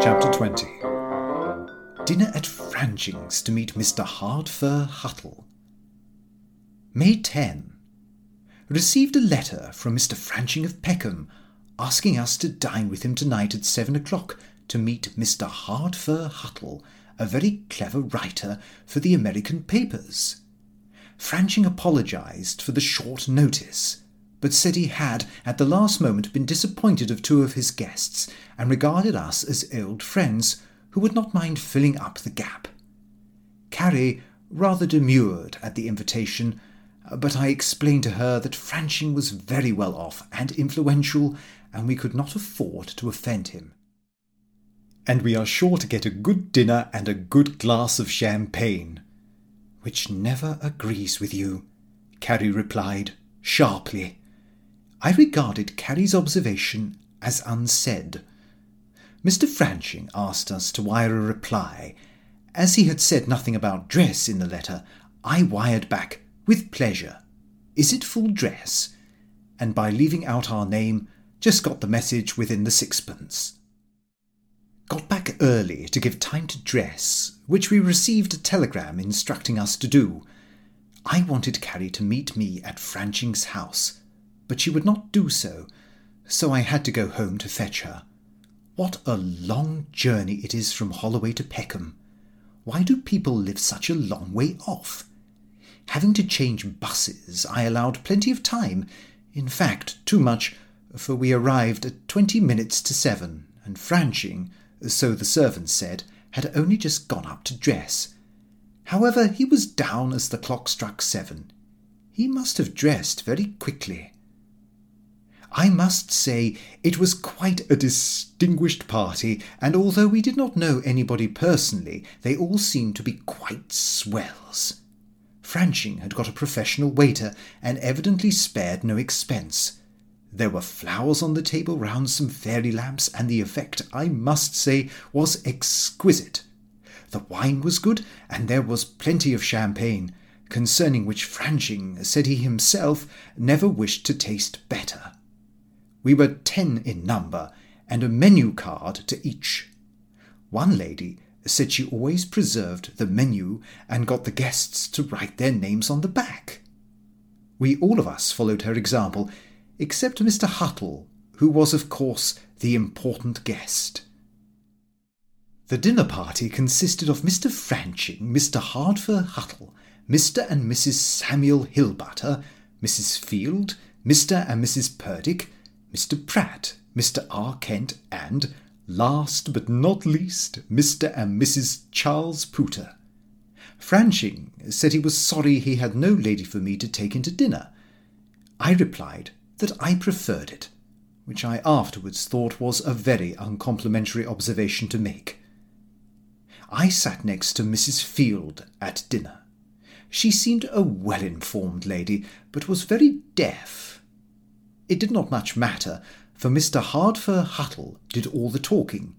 Chapter 20 Dinner at Franching's to meet Mr. Hardfur Huttle. May 10. Received a letter from Mr. Franching of Peckham asking us to dine with him tonight at seven o'clock to meet Mr. Hardfur Huttle, a very clever writer for the American papers. Franching apologized for the short notice, but said he had, at the last moment, been disappointed of two of his guests and regarded us as old friends who would not mind filling up the gap. Carrie rather demurred at the invitation, but I explained to her that Franching was very well off and influential, and we could not afford to offend him. And we are sure to get a good dinner and a good glass of champagne. Which never agrees with you, Carrie replied sharply. I regarded Carrie's observation as unsaid. Mr. Franching asked us to wire a reply. As he had said nothing about dress in the letter, I wired back, with pleasure. Is it full dress? And by leaving out our name, just got the message within the sixpence. Got back early to give time to dress, which we received a telegram instructing us to do. I wanted Carrie to meet me at Franching's house, but she would not do so, so I had to go home to fetch her. What a long journey it is from Holloway to Peckham. Why do people live such a long way off? Having to change buses, I allowed plenty of time, in fact, too much, for we arrived at twenty minutes to seven, and Franching, so the servants said, had only just gone up to dress. However, he was down as the clock struck seven. He must have dressed very quickly. I must say it was quite a distinguished party, and although we did not know anybody personally, they all seemed to be quite swells. Franching had got a professional waiter, and evidently spared no expense. There were flowers on the table round some fairy lamps, and the effect, I must say, was exquisite. The wine was good, and there was plenty of champagne, concerning which Franching said he himself never wished to taste better. We were ten in number, and a menu card to each. One lady said she always preserved the menu and got the guests to write their names on the back. We all of us followed her example, except Mr. Huttle, who was, of course, the important guest. The dinner party consisted of Mr. Franching, Mr. Hardfur Huttle, Mr. and Mrs. Samuel Hillbutter, Mrs. Field, Mr. and Mrs. Purdick, Mr. Pratt, Mr. R. Kent, and, last but not least, Mr. and Mrs. Charles Pooter. Franching said he was sorry he had no lady for me to take into dinner. I replied that I preferred it, which I afterwards thought was a very uncomplimentary observation to make. I sat next to Mrs. Field at dinner. She seemed a well informed lady, but was very deaf. It did not much matter, for Mr. Hardfur Huttle did all the talking.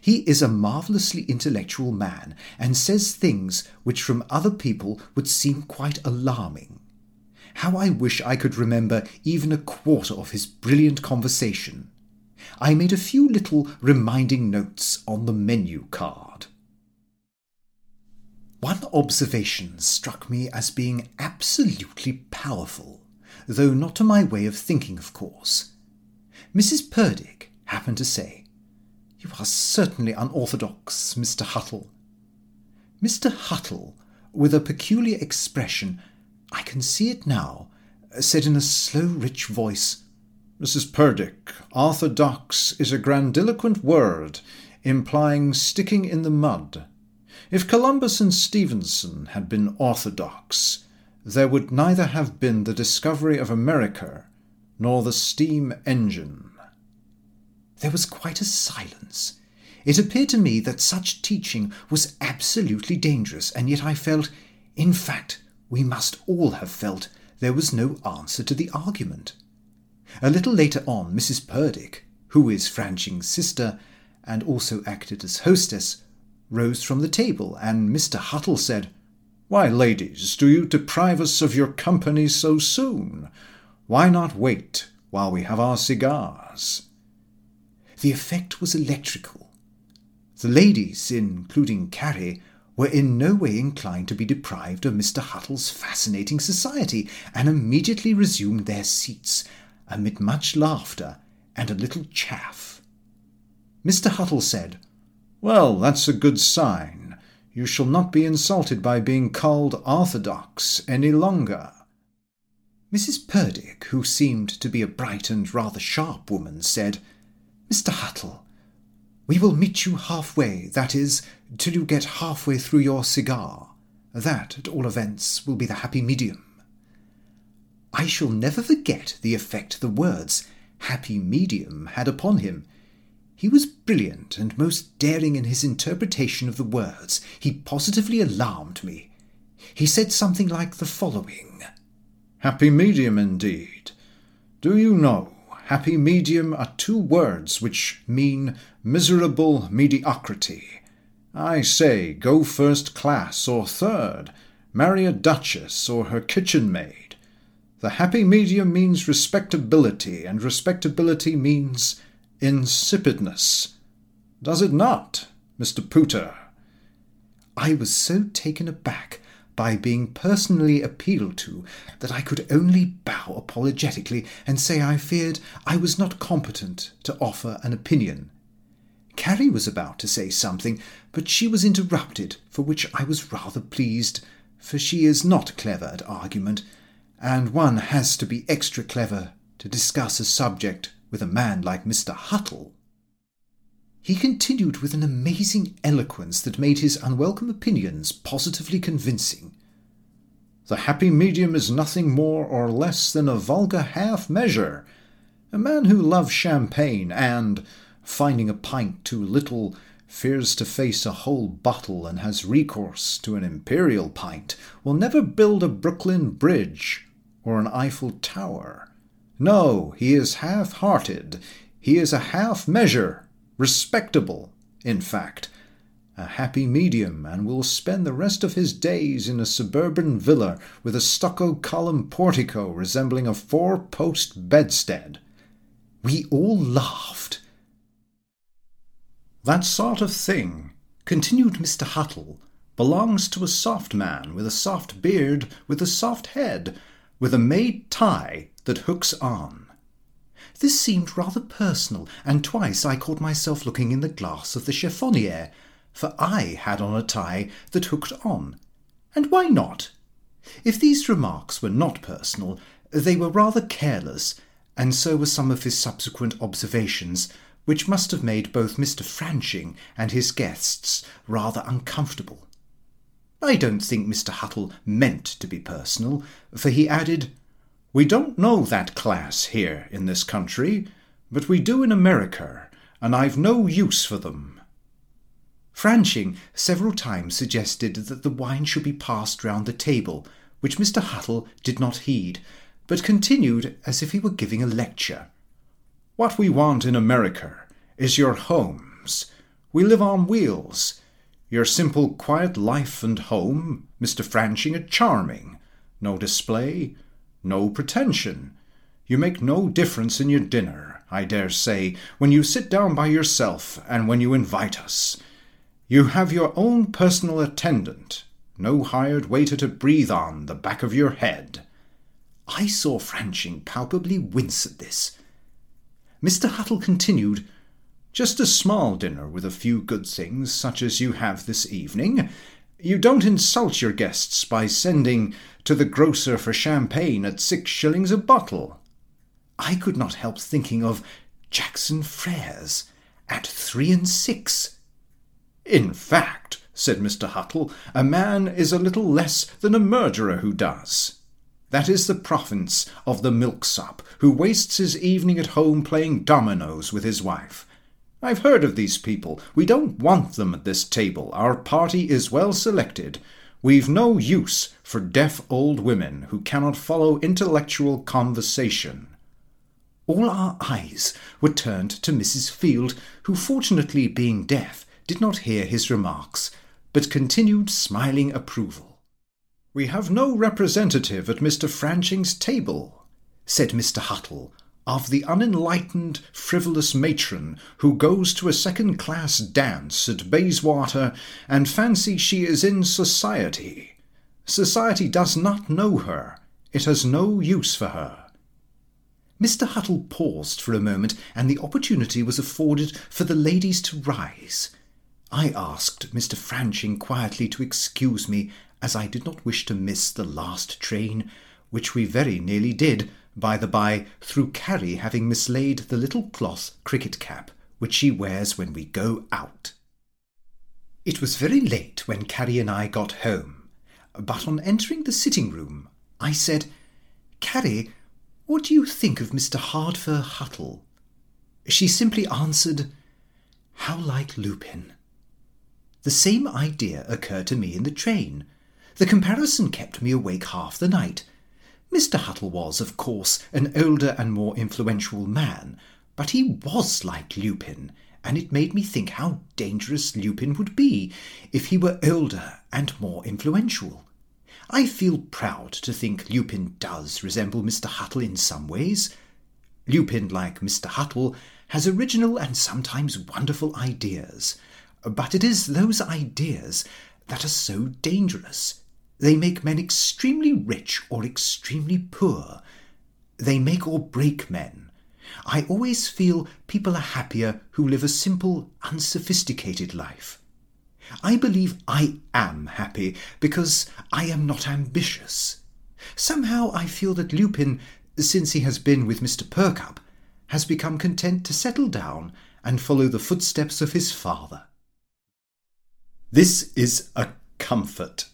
He is a marvellously intellectual man, and says things which from other people would seem quite alarming. How I wish I could remember even a quarter of his brilliant conversation. I made a few little reminding notes on the menu card. One observation struck me as being absolutely powerful, though not to my way of thinking, of course. Mrs. Purdick happened to say, You are certainly unorthodox, Mr. Huttle. Mr. Huttle, with a peculiar expression, I can see it now, said in a slow, rich voice, Mrs. Purdick, orthodox is a grandiloquent word, implying sticking in the mud. If Columbus and Stephenson had been orthodox, there would neither have been the discovery of America nor the steam engine. There was quite a silence. It appeared to me that such teaching was absolutely dangerous, and yet I felt, in fact, we must all have felt there was no answer to the argument. A little later on, Mrs. Purdick, who is Franching's sister and also acted as hostess, rose from the table, and Mr. Huttle said, Why, ladies, do you deprive us of your company so soon? Why not wait while we have our cigars? The effect was electrical. The ladies, including Carrie, were in no way inclined to be deprived of Mr. Huttle's fascinating society, and immediately resumed their seats, amid much laughter and a little chaff. Mr. Huttle said, Well, that's a good sign. You shall not be insulted by being called orthodox any longer. Mrs. Purdick, who seemed to be a bright and rather sharp woman, said, Mr. Huttle, we will meet you halfway, that is, till you get halfway through your cigar. That, at all events, will be the happy medium. I shall never forget the effect the words happy medium had upon him. He was brilliant and most daring in his interpretation of the words. He positively alarmed me. He said something like the following Happy medium, indeed. Do you know, happy medium are two words which mean miserable mediocrity. I say, go first class or third, marry a duchess or her kitchen maid. The happy medium means respectability, and respectability means insipidness. Does it not, Mr. Pooter? I was so taken aback by being personally appealed to that I could only bow apologetically and say I feared I was not competent to offer an opinion. Carrie was about to say something, but she was interrupted, for which I was rather pleased, for she is not clever at argument, and one has to be extra clever to discuss a subject with a man like Mr. Huttle. He continued with an amazing eloquence that made his unwelcome opinions positively convincing. The happy medium is nothing more or less than a vulgar half measure. A man who loves champagne and, finding a pint too little, fears to face a whole bottle and has recourse to an imperial pint, will never build a Brooklyn Bridge or an Eiffel Tower. No, he is half hearted. He is a half measure respectable, in fact, a happy medium, and will spend the rest of his days in a suburban villa with a stucco column portico resembling a four post bedstead. We all laughed. That sort of thing, continued Mr. Huttle, belongs to a soft man with a soft beard, with a soft head, with a made tie that hooks on. This seemed rather personal, and twice I caught myself looking in the glass of the chiffonier, for I had on a tie that hooked on. And why not? If these remarks were not personal, they were rather careless, and so were some of his subsequent observations, which must have made both Mr. Franching and his guests rather uncomfortable. I don't think Mr. Huttle meant to be personal, for he added, we don't know that class here in this country, but we do in America, and I've no use for them. Franching several times suggested that the wine should be passed round the table, which Mr. Huttle did not heed, but continued as if he were giving a lecture. What we want in America is your homes. We live on wheels. Your simple, quiet life and home, Mr. Franching, are charming. No display, no pretension. You make no difference in your dinner, I dare say, when you sit down by yourself and when you invite us. You have your own personal attendant, no hired waiter to breathe on the back of your head. I saw Franching palpably wince at this. Mr. Huttle continued, Just a small dinner with a few good things, such as you have this evening, you don't insult your guests by sending to the grocer for champagne at six shillings a bottle. I could not help thinking of Jackson Freres at three and six. In fact, said Mr. Huttle, a man is a little less than a murderer who does. That is the province of the milksop, who wastes his evening at home playing dominoes with his wife. I've heard of these people. We don't want them at this table. Our party is well selected. We've no use for deaf old women who cannot follow intellectual conversation. All our eyes were turned to Mrs. Field, who, fortunately being deaf, did not hear his remarks, but continued smiling approval. We have no representative at Mr. Franching's table, said Mr. Huttle, of the unenlightened, frivolous matron who goes to a second class dance at Bayswater and fancies she is in society. Society does not know her. It has no use for her. Mr. Huttle paused for a moment, and the opportunity was afforded for the ladies to rise. I asked Mr. Franching quietly to excuse me, as I did not wish to miss the last train, which we very nearly did, by the by, through Carrie having mislaid the little cloth cricket cap which she wears when we go out. It was very late when Carrie and I got home, but on entering the sitting room, I said, Carrie, what do you think of Mr. Hardfur Huttle? She simply answered, How like Lupin. The same idea occurred to me in the train. The comparison kept me awake half the night. Mr. Huttle was, of course, an older and more influential man, but he was like Lupin, and it made me think how dangerous Lupin would be if he were older and more influential. I feel proud to think Lupin does resemble Mr. Huttle in some ways. Lupin, like Mr. Huttle, has original and sometimes wonderful ideas, but it is those ideas that are so dangerous. They make men extremely rich or extremely poor. They make or break men. I always feel people are happier who live a simple, unsophisticated life. I believe I am happy because I am not ambitious. Somehow I feel that Lupin, since he has been with Mr. Perkupp, has become content to settle down and follow the footsteps of his father. This is a comfort,